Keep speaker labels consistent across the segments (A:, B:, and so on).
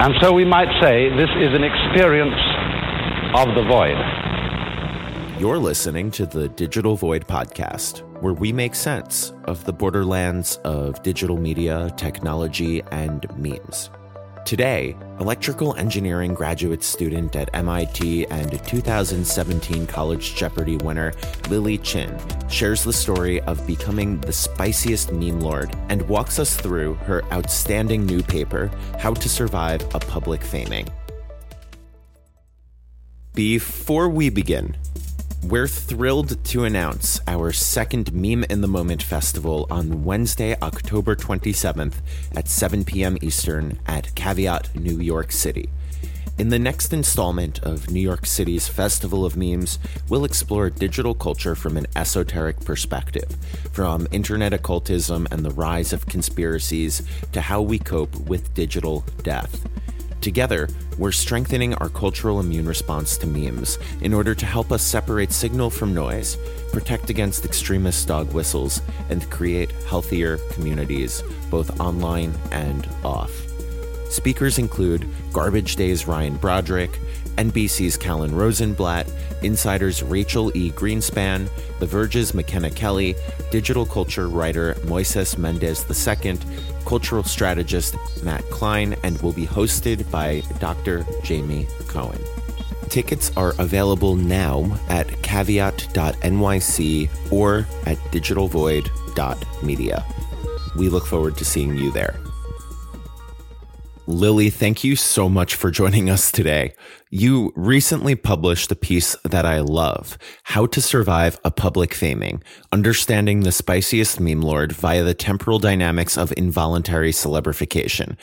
A: And so we might say this is an experience of the void.
B: You're listening to the Digital Void podcast, where we make sense of the borderlands of digital media, technology, and memes. Today, electrical engineering graduate student at MIT and 2017 College Jeopardy winner Lily Chin shares the story of becoming the spiciest meme lord and walks us through her outstanding new paper, How to Survive a Public Faming. Before we begin, we're thrilled to announce our second Meme in the Moment festival on Wednesday, October 27th at 7 p.m. Eastern at Caveat, New York City. In the next installment of New York City's Festival of Memes, we'll explore digital culture from an esoteric perspective, from internet occultism and the rise of conspiracies to how we cope with digital death. Together, we're strengthening our cultural immune response to memes in order to help us separate signal from noise, protect against extremist dog whistles, and create healthier communities, both online and off. Speakers include Garbage Day's Ryan Broderick, NBC's Kalhan Rosenblatt, Insider's Rachel E. Greenspan, The Verge's Makena Kelly, digital culture writer Moises Mendez II, cultural strategist Matt Klein, and will be hosted by Dr. Jamie Cohen. Tickets are available now at caveat.nyc or at digitalvoid.media. We look forward to seeing you there. Lily, thank you so much for joining us today. You recently published a piece that I love How to Survive a Public Faming Understanding the Spiciest Meme Lord via the Temporal Dynamics of Involuntary Celebrification.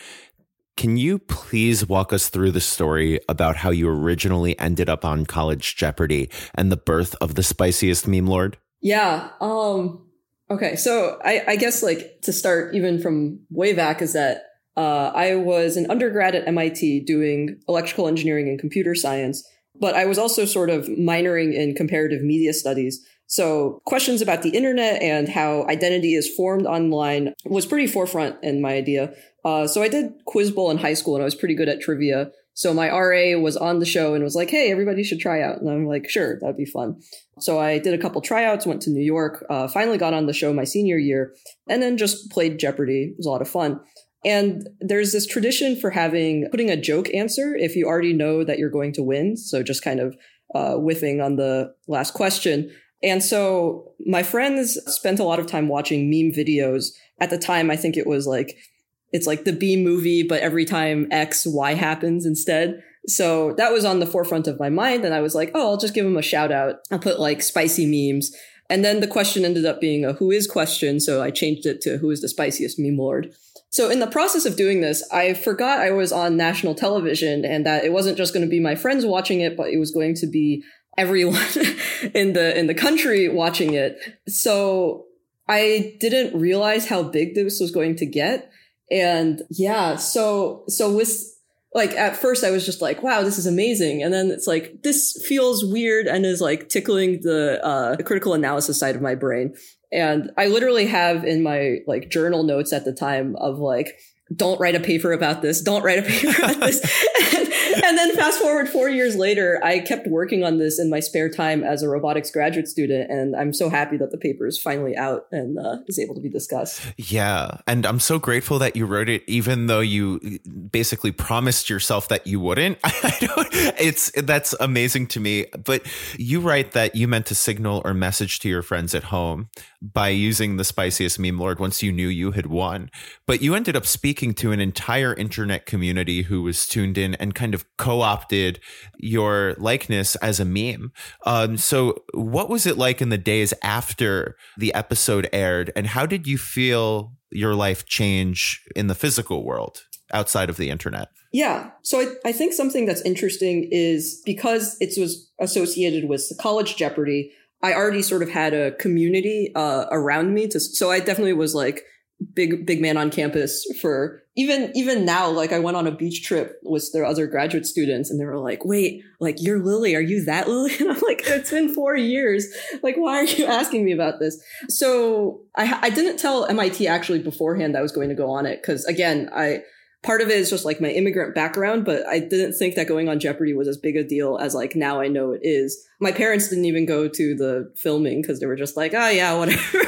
B: Can you please walk us through the story about how you originally ended up on College Jeopardy and the birth of the spiciest meme lord?
C: Yeah. Um, okay. So I, I guess like to start even from way back is that uh, I was an undergrad at MIT doing electrical engineering and computer science, but I was also sort of minoring in comparative media studies. So questions about the internet and how identity is formed online was pretty forefront in my idea. Uh, so I did Quiz Bowl in high school and I was pretty good at trivia. So my RA was on the show and was like, "Hey, everybody should try out." And I'm like, "Sure, that'd be fun." So I did a couple tryouts, went to New York, uh, finally got on the show my senior year, and then just played Jeopardy. It was a lot of fun. And there's this tradition for having putting a joke answer if you already know that you're going to win. So just kind of uh, whiffing on the last question. And so my friends spent a lot of time watching meme videos. At the time, I think it was like, it's like the Bee Movie, but every time X, Y happens instead. So that was on the forefront of my mind. And I was like, oh, I'll just give them a shout out. I'll put like spicy memes. And then the question ended up being a who is question. So I changed it to who is the spiciest meme lord. So in the process of doing this, I forgot I was on national television and that it wasn't just going to be my friends watching it, but it was going to be everyone in the in the country watching it. So I didn't realize how big this was going to get. And yeah, so so with like at first I was just like, wow, this is amazing. And then it's like, this feels weird and is like tickling the uh, critical analysis side of my brain. And I literally have in my like journal notes at the time of like, don't write a paper about this. Don't write a paper about this. and, then fast forward four years later, I kept working on this in my spare time as a robotics graduate student. And I'm so happy that the paper is finally out and uh, is able to be discussed.
B: Yeah. And I'm so grateful that you wrote it, even though you basically promised yourself that you wouldn't. it's, that's amazing to me. But you write that you meant to signal or message to your friends at home by using the spiciest meme lord once you knew you had won. But you ended up speaking to an entire internet community who was tuned in and kind of co opted your likeness as a meme. Um, so, what was it like in the days after the episode aired, and how did you feel your life change in the physical world outside of the internet?
C: Yeah. So I, I think something that's interesting is because it was associated with the college Jeopardy, I already sort of had a community uh, around me to, so I definitely was like big big man on campus for even even now like i went on a beach trip with their other graduate students and they were like wait like you're lily? Are you that lily? And i'm like it's been four years. Like why are you asking me about this? So i i didn't tell mit actually beforehand i was going to go on it because again i part of it is just like my immigrant background, but I didn't think that going on Jeopardy was as big a deal as like now I know it is. My parents didn't even go to the filming because they were just like, oh yeah, whatever.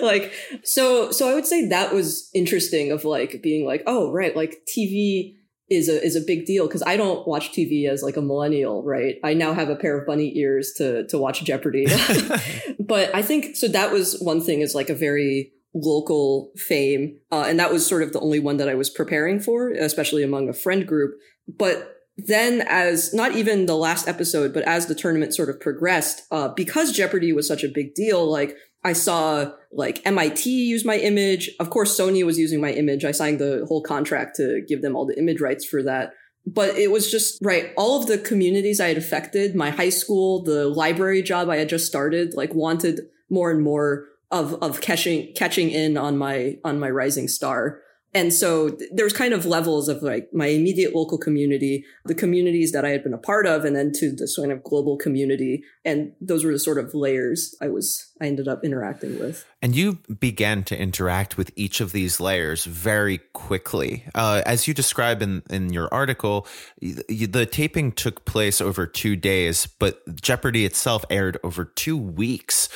C: like, so, so I would say that was interesting of like being like, oh, right, like TV is a is a big deal because I don't watch TV as like a millennial, right? I now have a pair of bunny ears to to watch Jeopardy. but I think so that was one thing is like a very local fame. Uh, and that was sort of the only one that I was preparing for, especially among a friend group. But then as not even the last episode, but as the tournament sort of progressed, uh, because Jeopardy was such a big deal, like I saw like MIT use my image. Of course, Sony was using my image. I signed the whole contract to give them all the image rights for that. But it was just right. All of the communities I had affected, my high school, the library job I had just started, like wanted more and more of of catching catching in on my on my rising star. And so there's kind of levels of like my immediate local community, the communities that I had been a part of, and then to the sort of global community. And those were the sort of layers I was, I ended up interacting with.
B: And you began to interact with each of these layers very quickly. Uh, as you describe in, in your article, the taping took place over two days, but Jeopardy itself aired over two weeks.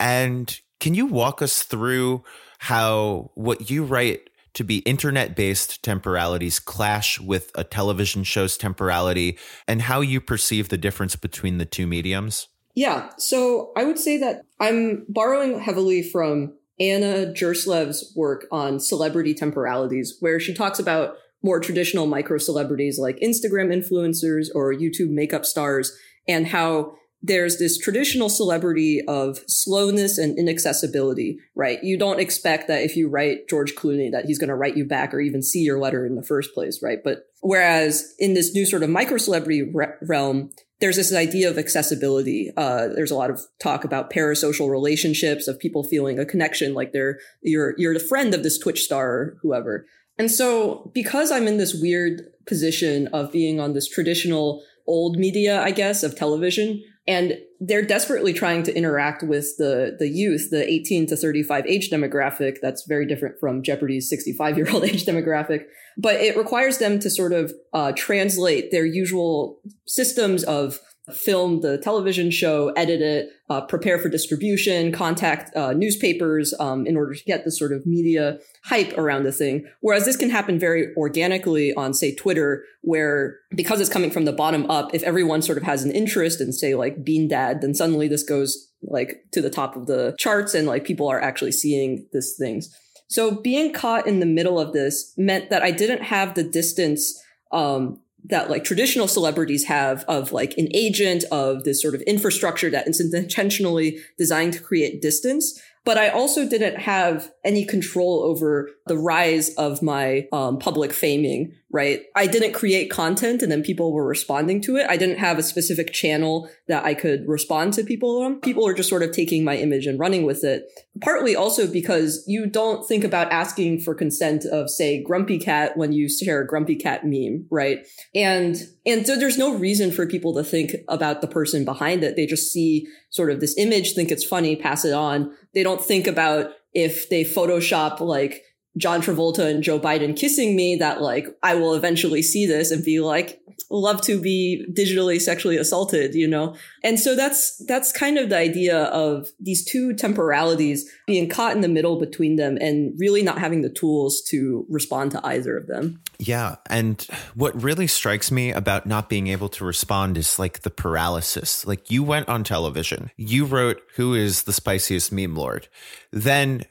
B: And can you walk us through how what you write to be internet based temporalities clash with a television show's temporality and how you perceive the difference between the two mediums?
C: Yeah. So I would say that I'm borrowing heavily from Anna Jerslev's work on celebrity temporalities, where she talks about more traditional micro celebrities like Instagram influencers or YouTube makeup stars and how there's this traditional celebrity of slowness and inaccessibility, right? You don't expect that if you write George Clooney that he's going to write you back or even see your letter in the first place, right? But whereas in this new sort of micro celebrity re- realm, there's this idea of accessibility. Uh, there's a lot of talk about parasocial relationships of people feeling a connection, like they're you're you're the friend of this Twitch star or whoever. And so, because I'm in this weird position of being on this traditional old media, I guess, of television, and they're desperately trying to interact with the the youth, the 18 to 35 age demographic. That's very different from Jeopardy's 65 year old age demographic. But it requires them to sort of uh, translate their usual systems of film the television show, edit it, uh, prepare for distribution, contact uh, newspapers um, in order to get the sort of media hype around the thing. Whereas this can happen very organically on, say, Twitter, where because it's coming from the bottom up, if everyone sort of has an interest in, say, like Bean Dad, then suddenly this goes like to the top of the charts and like people are actually seeing these things. So being caught in the middle of this meant that I didn't have the distance um, that like traditional celebrities have of like an agent of this sort of infrastructure that is intentionally designed to create distance. But I also didn't have any control over the rise of my um, public faming, right? I didn't create content and then people were responding to it. I didn't have a specific channel that I could respond to people on. People are just sort of taking my image and running with it. Partly also because you don't think about asking for consent of, say, Grumpy Cat when you share a Grumpy Cat meme, right? And and so there's no reason for people to think about the person behind it. They just see sort of this image, think it's funny, pass it on. They don't think about if they Photoshop like John Travolta and Joe Biden kissing me that like I will eventually see this and be like love to be digitally sexually assaulted, you know? And so that's that's kind of the idea of these two temporalities being caught in the middle between them and really not having the tools to respond to either of them.
B: Yeah, and what really strikes me about not being able to respond is like the paralysis. Like you went on television, you wrote who is the spiciest meme lord. Then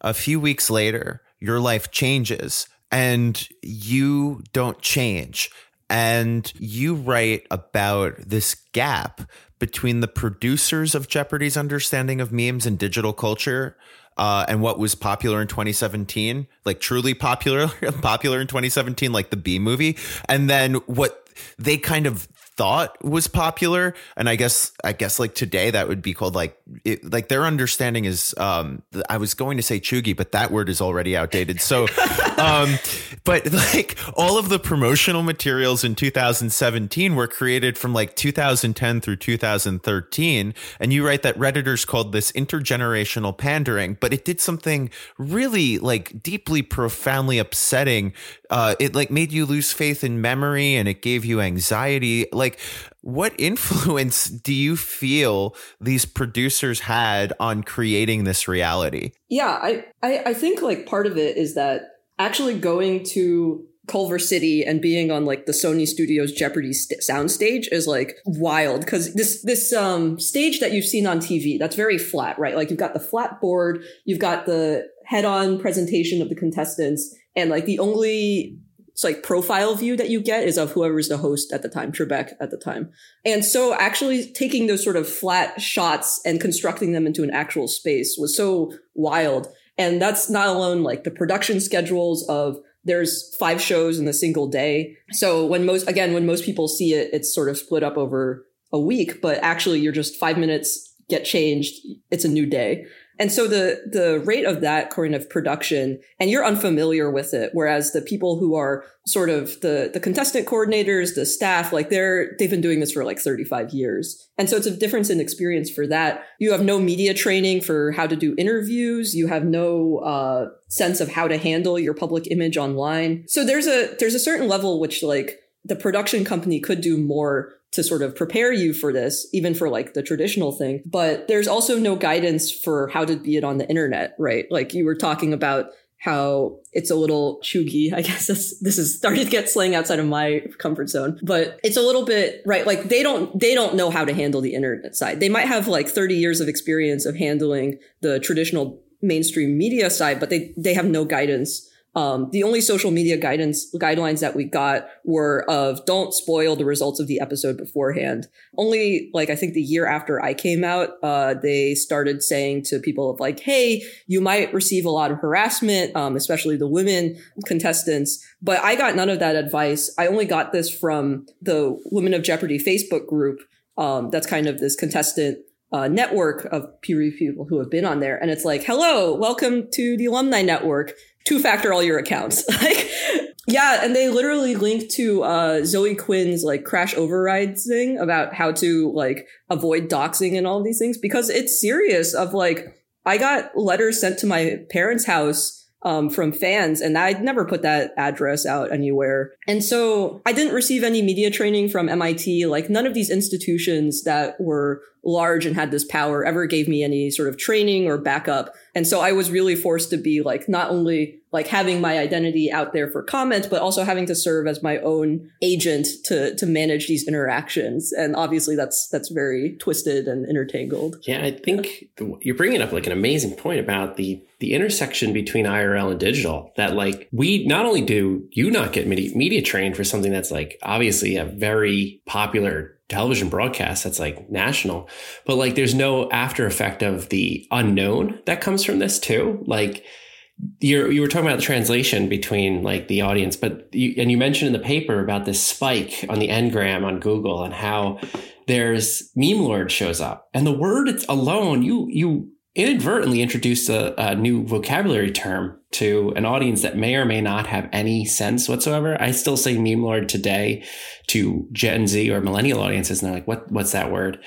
B: a few weeks later, your life changes and you don't change. And you write about this gap between the producers of Jeopardy's understanding of memes and digital culture uh, and what was popular in 2017, like truly popular, popular in 2017, like the Bee Movie, and then what they kind of thought was popular. And i guess i guess like today that would be called like it, like their understanding is um i was going to say cheugy but that word is already outdated. So um but like all of the promotional materials in 2017 were created from like 2010 through 2013 and you write that redditors called this intergenerational pandering but it did something really like deeply profoundly upsetting. Uh, it like made you lose faith in memory and it gave you anxiety. Like, what influence do you feel these producers had on creating this reality?
C: Yeah, I, I, I think like part of it is that actually going to Culver City and being on like the Sony Studios Jeopardy st- soundstage is like wild because this this um stage that you've seen on TV that's very flat, right? Like you've got the flat board, you've got the head-on presentation of the contestants, and like the only it's like profile view that you get is of whoever's the host at the time, Trebek at the time. And so actually taking those sort of flat shots and constructing them into an actual space was so wild. And that's not alone like the production schedules of there's five shows in a single day. So when most, again, when most people see it, it's sort of split up over a week, but actually you're just five minutes get changed. It's a new day. And so the the rate of that kind of production, and you're unfamiliar with it, whereas the people who are sort of the the contestant coordinators, the staff, like they're they've been doing this for like 35 years. And so it's a difference in experience for that. You have no media training for how to do interviews. You have no uh, sense of how to handle your public image online. So there's a there's a certain level which like the production company could do more to sort of prepare you for this, even for like the traditional thing. But there's also no guidance for how to be it on the internet, right? Like you were talking about how it's a little chuggy. I guess this, this is starting to get slang outside of my comfort zone, but it's a little bit, right? Like they don't, they don't know how to handle the internet side. They might have like 30 years of experience of handling the traditional mainstream media side, but they, they have no guidance um, the only social media guidance guidelines that we got were of don't spoil the results of the episode beforehand. Only like I think the year after I came out, uh, they started saying to people of like, "Hey, you might receive a lot of harassment, um, especially the women contestants." But I got none of that advice. I only got this from the Women of Jeopardy Facebook group. Um, that's kind of this contestant uh, network of peer reviewed people who have been on there. And it's like, hello, welcome to the alumni network two factor all your accounts. like, yeah, and they literally link to uh, Zoe Quinn's like crash overrides thing about how to like avoid doxing and all these things because it's serious. Of like, I got letters sent to my parents' house um, from fans, and I'd never put that address out anywhere. And so I didn't receive any media training from MIT. Like none of these institutions that were large and had this power ever gave me any sort of training or backup. And so I was really forced to be like not only like having my identity out there for comment, but also having to serve as my own agent to to manage these interactions. And obviously that's that's very twisted and intertangled.
D: Yeah, I think you're bringing up like an amazing point about the the intersection between IRL and digital. That like we not only do you not get media, media trained for something that's like obviously a very popular television broadcast that's like national. But like there's no after effect of the unknown that comes from this too. Like you you were talking about the translation between like the audience but you, and you mentioned in the paper about this spike on the ngram on google and how there's meme lord shows up. And the word it's alone you you inadvertently introduced a, a, new vocabulary term to an audience that may or may not have any sense whatsoever. I still say meme lord today to Gen Z or millennial audiences, and they're like, "What? What's that word?"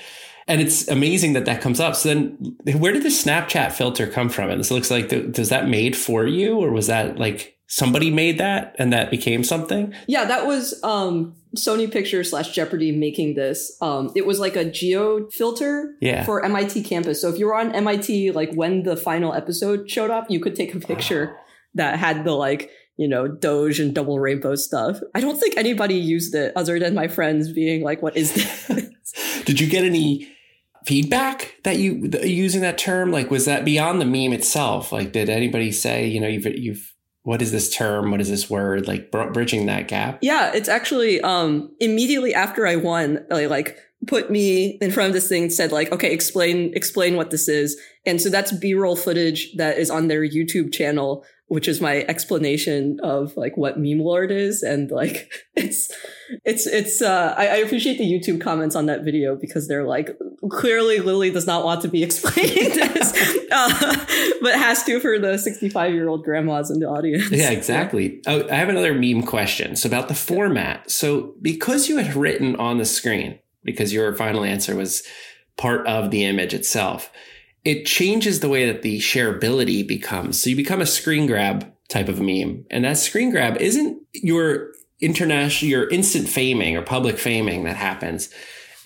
D: And it's amazing that that comes up. So then, where did the Snapchat filter come from? And this looks like, does that made for you, or was that like somebody made that and that became something?
C: Yeah, that was um Sony Pictures slash Jeopardy making this. Um, it was like a geo filter
D: yeah.
C: for MIT campus. So if you were on MIT, like when the final episode showed up, you could take a picture wow. that had the like, you know, Doge and double rainbow stuff. I don't think anybody used it other than my friends being like, what is this?
D: Did you get any feedback that you using that term? Like, was that beyond the meme itself? Like, did anybody say, you know, you've, you've, what is this term? What is this word? Like bridging that gap?
C: Yeah, it's actually um immediately after I won, like, like put me in front of this thing, said like, okay, explain explain what this is. And so that's B-roll footage that is on their YouTube channel which is my explanation of like what meme lord is. And like it's it's it's uh I, I, appreciate the youtube comments on that video because they're like clearly lily does not want to be explaining this uh, but has to for the 65 year old grandmas in the audience.
D: Yeah exactly. Oh, i have another meme question. So about the format. So because you had written on the screen because your final answer was part of the image itself it changes the way that the shareability becomes. So you become a screen grab type of meme. And that screen grab isn't your international, your instant faming or public faming that happens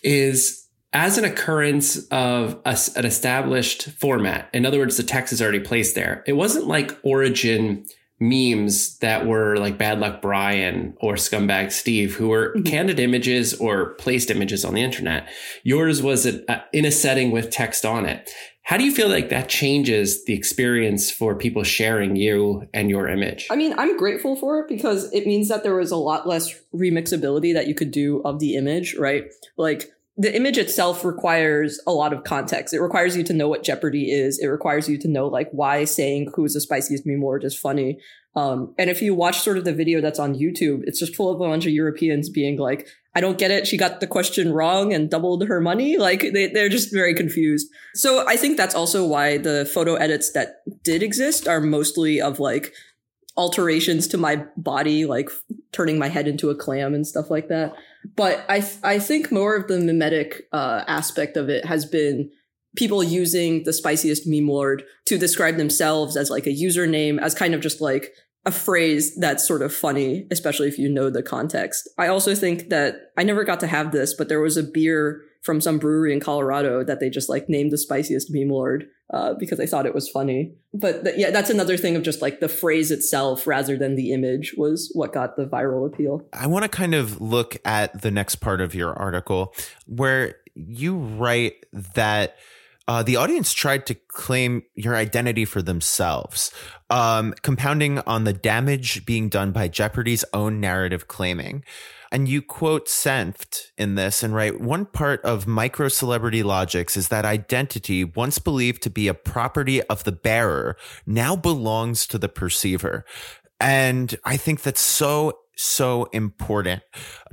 D: is as an occurrence of a, an established format. In other words, the text is already placed there. It wasn't like origin memes that were like Bad Luck Brian or Scumbag Steve, who were mm-hmm. candid images or placed images on the internet. Yours was a, in a setting with text on it. How do you feel like that changes the experience for people sharing you and your image?
C: I mean, I'm grateful for it because it means that there was a lot less remixability that you could do of the image, right? Like the image itself requires a lot of context. It requires you to know what Jeopardy is. It requires you to know like why saying who's the spiciest meme is funny. Um, and if you watch sort of the video that's on YouTube, it's just full of a bunch of Europeans being like, I don't get it. She got the question wrong and doubled her money. Like they, they're just very confused. So I think that's also why the photo edits that did exist are mostly of like alterations to my body, like turning my head into a clam and stuff like that. But I th- I think more of the mimetic uh, aspect of it has been people using the spiciest meme lord to describe themselves as like a username, as kind of just like a phrase that's sort of funny, especially if you know the context. I also think that I never got to have this, but there was a beer from some brewery in Colorado that they just like named the spiciest meme lord uh, because I thought it was funny. But th- yeah, that's another thing of just like the phrase itself rather than the image was what got the viral appeal.
B: I want to kind of look at the next part of your article where you write that. Uh, the audience tried to claim your identity for themselves, um, compounding on the damage being done by Jeopardy's own narrative claiming. And you quote Senft in this and write one part of micro celebrity logics is that identity, once believed to be a property of the bearer, now belongs to the perceiver. And I think that's so so important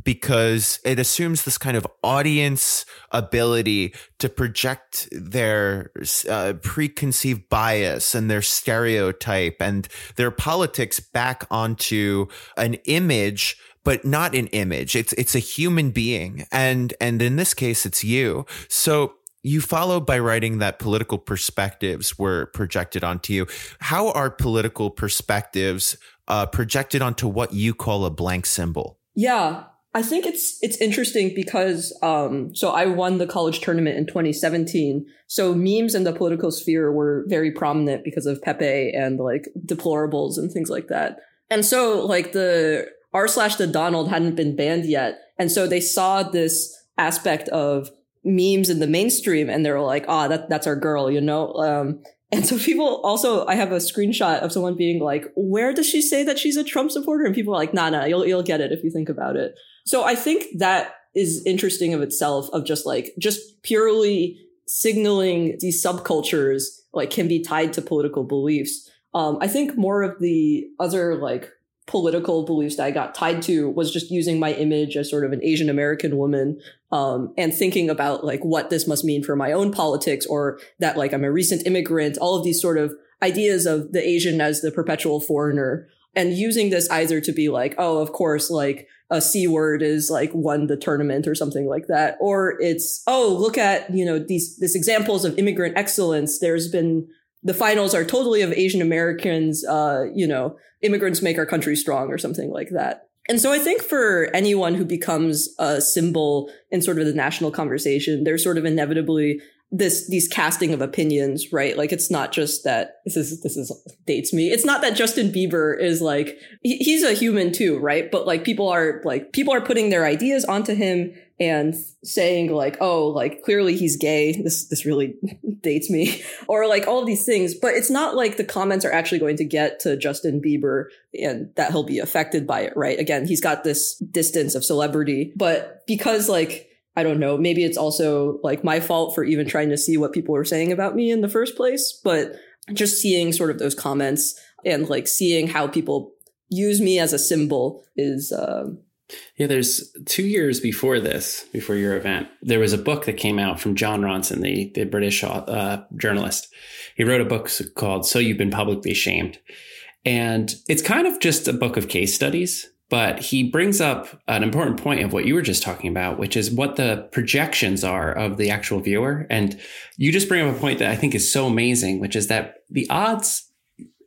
B: because it assumes this kind of audience ability to project their uh, preconceived bias and their stereotype and their politics back onto an image but not an image. It's it's a human being, and and in this case, it's you. So you follow by writing that political perspectives were projected onto you. How are political perspectives uh, projected onto what you call a blank symbol?
C: Yeah, I think it's it's interesting because um, so I won the college tournament in 2017. So memes in the political sphere were very prominent because of Pepe and like deplorables and things like that. And so like the r slash the Donald hadn't been banned yet. And so they saw this aspect of memes in the mainstream and they're like, ah, oh, that, that's our girl, you know? Um, and so people also, I have a screenshot of someone being like, where does she say that she's a Trump supporter? And people are like, nah, nah, you'll, you'll get it if you think about it. So I think that is interesting of itself of just like, just purely signaling these subcultures like can be tied to political beliefs. Um, I think more of the other like political beliefs that I got tied to was just using my image as sort of an Asian American woman um, and thinking about like what this must mean for my own politics or that like I'm a recent immigrant, all of these sort of ideas of the Asian as the perpetual foreigner and using this either to be like, oh, of course, like a C word is like won the tournament or something like that. Or it's, oh, look at, you know, these, these examples of immigrant excellence. There's been the finals are totally of Asian Americans, uh, you know, immigrants make our country strong or something like that. And so I think for anyone who becomes a symbol in sort of the national conversation, there's sort of inevitably this these casting of opinions, right? Like it's not just that this is this is dates me. It's not that Justin Bieber is like he, he's a human too, right? But like people are like people are putting their ideas onto him and saying like, oh, like clearly he's gay. This this really dates me, or like all of these things. But it's not like the comments are actually going to get to Justin Bieber and that he'll be affected by it, right? Again, he's got this distance of celebrity, but because like I don't know. Maybe it's also like my fault for even trying to see what people are saying about me in the first place. But just seeing sort of those comments and like seeing how people use me as a symbol is. Uh,
D: yeah, there's two years before this, before your event, there was a book that came out from Jon Ronson, the, the British uh, journalist. He wrote a book called So You've Been Publicly Shamed. And it's kind of just a book of case studies but he brings up an important point of what you were just talking about, which is what the projections are of the actual viewer. And you just bring up a point that I think is so amazing, which is that the odds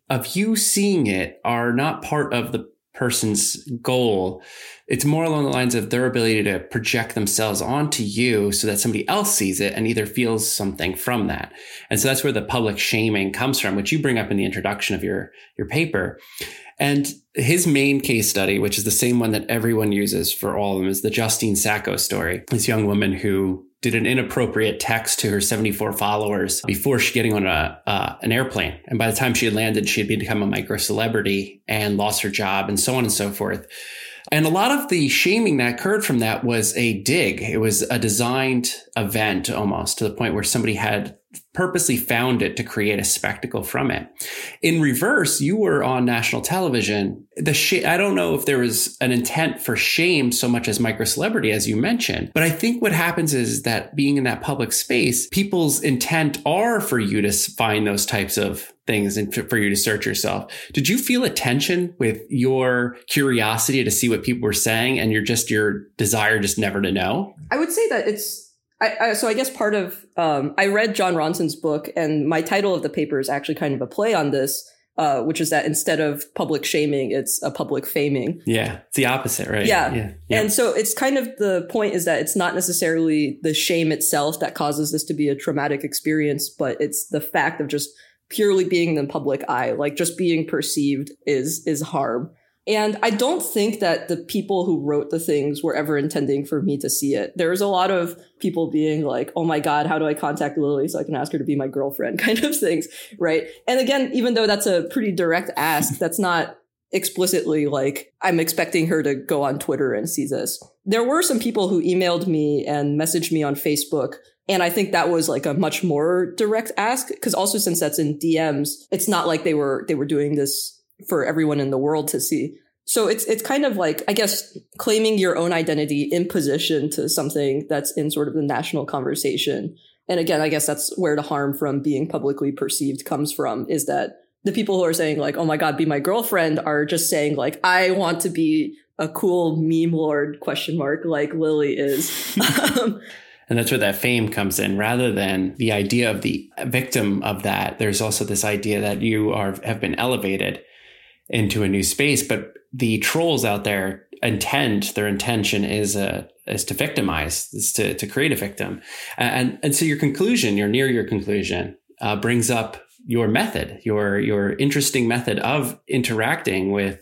D: of you seeing it are not part of the person's goal. It's more along the lines of their ability to project themselves onto you so that somebody else sees it and either feels something from that. And so that's where the public shaming comes from, which you bring up in the introduction of your, your paper. And his main case study, which is the same one that everyone uses for all of them, is the Justine Sacco story. This young woman who did an inappropriate text to her 74 followers before she getting on a uh, an airplane. And by the time she had landed, she had become a micro celebrity and lost her job and so on and so forth. And a lot of the shaming that occurred from that was a dig. It was a designed event almost to the point where somebody had purposely found it to create a spectacle from it. In reverse, you were on national television. The sh- I don't know if there was an intent for shame so much as micro celebrity, as you mentioned, but I think what happens is that being in that public space, people's intent are for you to find those types of things and for you to search yourself. Did you feel a tension with your curiosity to see what people were saying and your just your desire just never to know?
C: I would say that it's I, I, so I guess part of um, I read Jon Ronson's book, and my title of the paper is actually kind of a play on this, uh, which is that instead of public shaming, it's a public faming.
D: Yeah, it's the opposite, right?
C: Yeah. yeah. yeah. And so it's kind of the point is that it's not necessarily the shame itself that causes this to be a traumatic experience, but it's the fact of just purely being in the public eye, like just being perceived is is harm. And I don't think that the people who wrote the things were ever intending for me to see it. There was a lot of people being like, oh my God, how do I contact Lily so I can ask her to be my girlfriend kind of things, right? And again, even though that's a pretty direct ask, that's not explicitly like, I'm expecting her to go on Twitter and see this. There were some people who emailed me and messaged me on Facebook and I think that was like a much more direct ask because also since that's in DMs, it's not like they were they were doing this for everyone in the world to see. So it's it's kind of like I guess claiming your own identity in position to something that's in sort of the national conversation. And again, I guess that's where the harm from being publicly perceived comes from is that the people who are saying like, "Oh my god, be my girlfriend," are just saying like, "I want to be a cool meme lord?" Question mark like Lily is. um,
D: and that's where that fame comes in rather than the idea of the victim of that there's also this idea that you are have been elevated into a new space. But the trolls out there intend their intention is uh, is to victimize, is to to create a victim, and and so your conclusion, you're near your conclusion, uh, brings up your method, your your interesting method of interacting with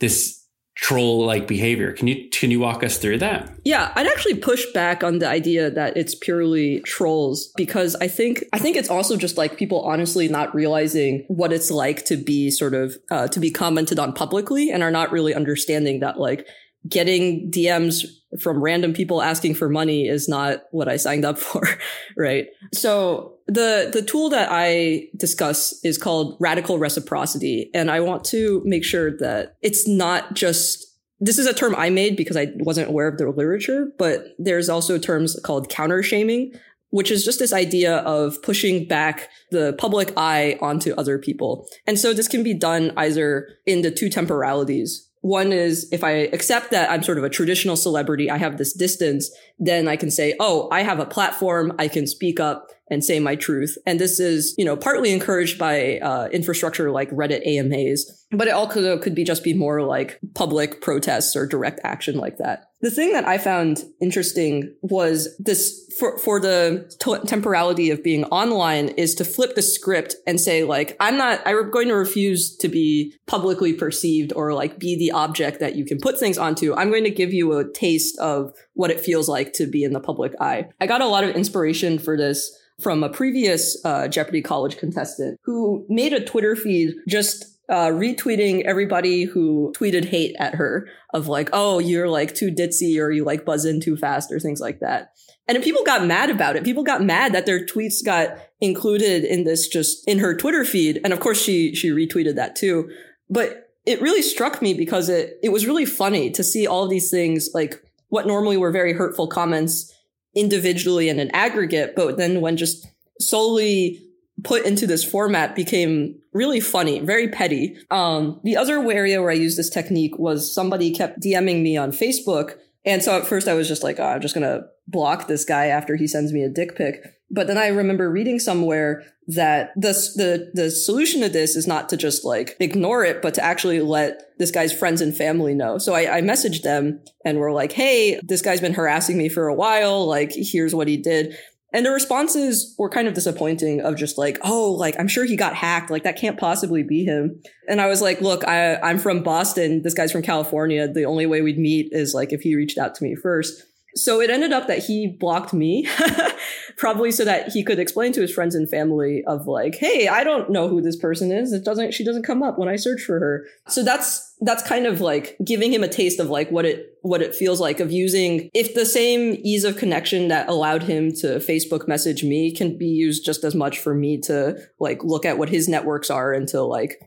D: this troll like behavior. Can you can you walk us through that?
C: Yeah, I'd actually push back on the idea that it's purely trolls because I think I think it's also just like people honestly not realizing what it's like to be sort of uh, to be commented on publicly and are not really understanding that like getting DMs from random people asking for money is not what I signed up for, right? So the the tool that I discuss is called radical reciprocity and I want to make sure that it's not just this is a term I made because I wasn't aware of the literature, but there's also terms called counter shaming, which is just this idea of pushing back the public eye onto other people. And so this can be done either in the two temporalities one is if I accept that I'm sort of a traditional celebrity, I have this distance, then I can say, oh, I have a platform, I can speak up and say my truth. And this is, you know, partly encouraged by uh, infrastructure like Reddit AMAs, but it also could be just be more like public protests or direct action like that. The thing that I found interesting was this for, for the t- temporality of being online is to flip the script and say like, I'm not, I'm going to refuse to be publicly perceived or like be the object that you can put things onto. I'm going to give you a taste of what it feels like to be in the public eye. I got a lot of inspiration for this from a previous uh, Jeopardy College contestant who made a Twitter feed just uh, retweeting everybody who tweeted hate at her of like, oh, you're like too ditzy or you like buzz in too fast or things like that. And people got mad about it. People got mad that their tweets got included in this just in her Twitter feed. And of course she, she retweeted that too. But it really struck me because it, it was really funny to see all these things like what normally were very hurtful comments individually and in aggregate, but then when just solely put into this format became really funny, very petty. Um, the other area where I used this technique was somebody kept DMing me on Facebook. And so at first I was just like, oh, I'm just going to block this guy after he sends me a dick pic. But then I remember reading somewhere that the, the, the solution to this is not to just like ignore it, but to actually let this guy's friends and family know. So I, I messaged them and we're like, Hey, this guy's been harassing me for a while. Like, here's what he did. And the responses were kind of disappointing of just like, oh, like, I'm sure he got hacked. Like, that can't possibly be him. And I was like, look, I, I'm from Boston. This guy's from California. The only way we'd meet is like if he reached out to me first. So it ended up that he blocked me, probably so that he could explain to his friends and family of like, hey, I don't know who this person is. It doesn't, she doesn't come up when I search for her. So that's, that's kind of like giving him a taste of like what it, what it feels like of using, if the same ease of connection that allowed him to Facebook message me can be used just as much for me to like look at what his networks are and to like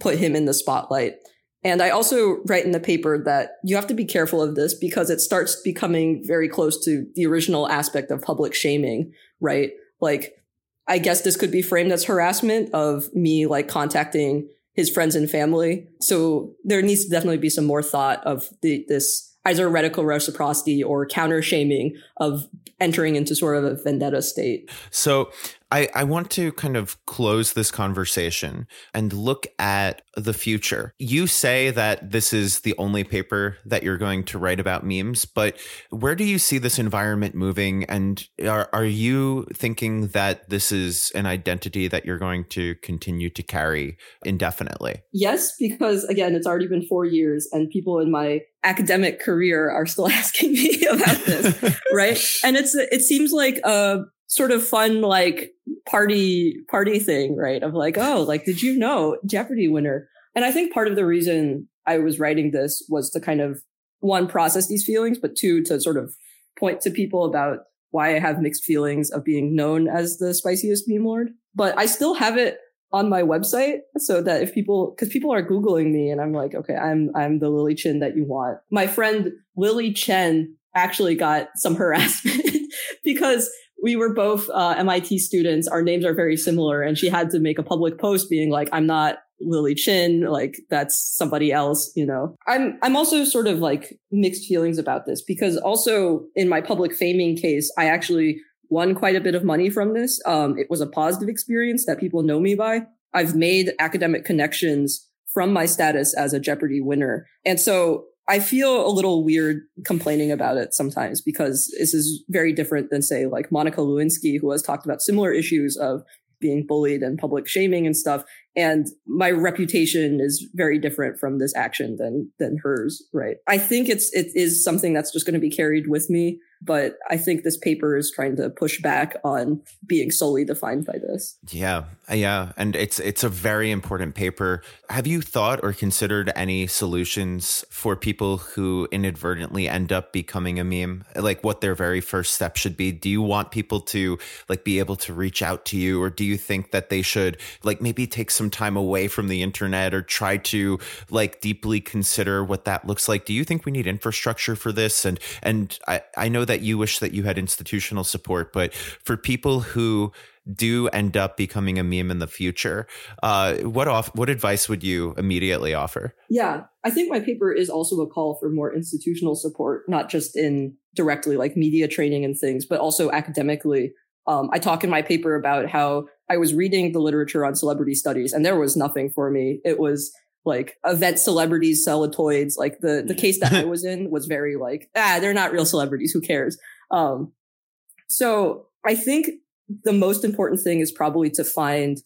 C: put him in the spotlight. And I also write in the paper that you have to be careful of this because it starts becoming very close to the original aspect of public shaming, right? Like, I guess this could be framed as harassment of me like contacting his friends and family. So there needs to definitely be some more thought of the, this either radical reciprocity or counter shaming of entering into sort of a vendetta state.
B: So I, I want to kind of close this conversation and look at the future. You say that this is the only paper that you're going to write about memes, but where do you see this environment moving? And are, are you thinking that this is an identity that you're going to continue to carry indefinitely?
C: Yes, because again, it's already been four years and people in my academic career are still asking me about this, right? And it's, it seems like a sort of fun like party party thing, right? Of like, oh, like did you know Jeopardy winner? And I think part of the reason I was writing this was to kind of one process these feelings, but two to sort of point to people about why I have mixed feelings of being known as the spiciest meme lord. But I still have it on my website so that if people because people are googling me and i'm like okay i'm i'm the lily chen that you want my friend lily chen actually got some harassment because we were both uh, MIT students. Our names are very similar, and she had to make a public post being like, "I'm not Lily Chin. Like that's somebody else." You know, I'm I'm also sort of like mixed feelings about this because also in my public faming case, I actually won quite a bit of money from this. Um, it was a positive experience that people know me by. I've made academic connections from my status as a Jeopardy winner, and so I feel a little weird complaining about it sometimes because this is very different than say like Monica Lewinsky, who has talked about similar issues of being bullied and public shaming and stuff. And my reputation is very different from this action than than hers, right? I think it's it is something that's just going to be carried with me but I think this paper is trying to push back on being solely defined by this.
B: Yeah, uh, yeah, and it's it's a very important paper. Have you thought or considered any solutions for people who inadvertently end up becoming a meme? Like what their very first step should be? Do you want people to like be able to reach out to you or do you think that they should like maybe take some time away from the internet or try to like deeply consider what that looks like? Do you think we need infrastructure for this? And and I I know that that you wish that you had institutional support, but for people who do end up becoming a meme in the future, uh, what off what advice would you immediately offer?
C: Yeah, I think my paper is also a call for more institutional support, not just in directly like media training and things, but also academically. Um, I talk in my paper about how I was reading the literature on celebrity studies, and there was nothing for me. It was like event celebrities toys. Like the the case that I was in was very like ah they're not real celebrities. Who cares? Um, so I think the most important thing is probably to find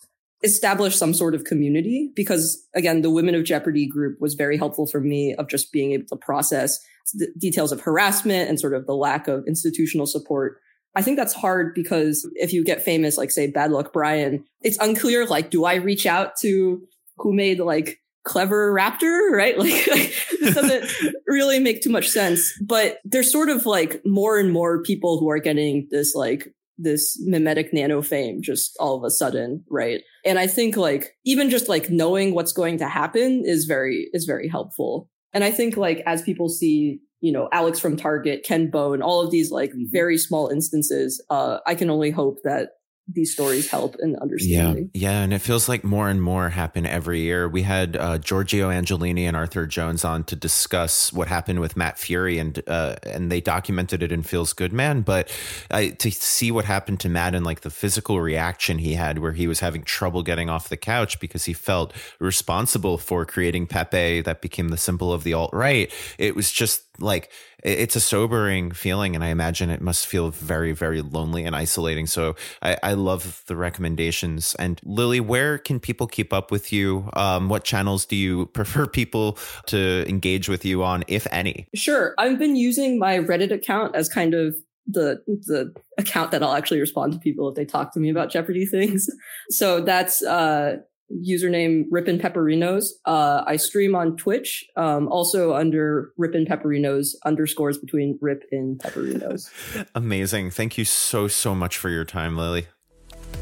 C: establish some sort of community because again the women of jeopardy group was very helpful for me of just being able to process the details of harassment and sort of the lack of institutional support I think that's hard because if you get famous, like say Bad Luck Brian, it's unclear, like, do I reach out to who made like clever raptor, right? Like, like this doesn't really make too much sense. But there's sort of like more and more people who are getting this like this mimetic nano fame just all of a sudden, right? And I think like even just like knowing what's going to happen is very is very helpful. And I think like as people see, you know, Alex from Target, Ken Bone, all of these like mm-hmm. very small instances, uh, I can only hope that these stories help in understanding.
B: Yeah, yeah, and it feels like more and more happen every year. We had uh, Giorgio Angelini and Arthur Jones on to discuss what happened with Matt Furie, and uh, and they documented it in Feels Good Man. But uh, to see what happened to Matt and like the physical reaction he had, where he was having trouble getting off the couch because he felt responsible for creating Pepe, that became the symbol of the alt right. It was just like it's a sobering feeling and i imagine it must feel very very lonely and isolating. So i, I love the recommendations. And lily where can people keep up with you? Um, what channels do you prefer people to engage with you on if any?
C: Sure. I've been using my reddit account as kind of the the account that I'll actually respond to people if they talk to me about Jeopardy things. So that's uh username Rippin Pepperinos. Uh, I stream on Twitch, um, also under Rippin Pepperinos underscores between Rip and Pepperinos.
B: Amazing. Thank you so, so much for your time, Lily.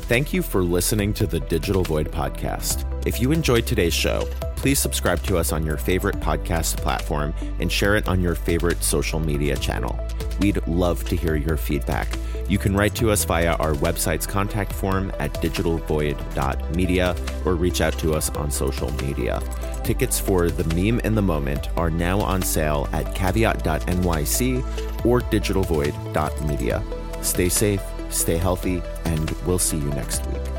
B: Thank you for listening to the Digital Void podcast. If you enjoyed today's show, please subscribe to us on your favorite podcast platform and share it on your favorite social media channel. We'd love to hear your feedback. You can write to us via our website's contact form at digitalvoid.media or reach out to us on social media. Tickets for The Meme in the Moment are now on sale at caveat.nyc or digitalvoid.media. Stay safe, stay healthy, and we'll see you next week.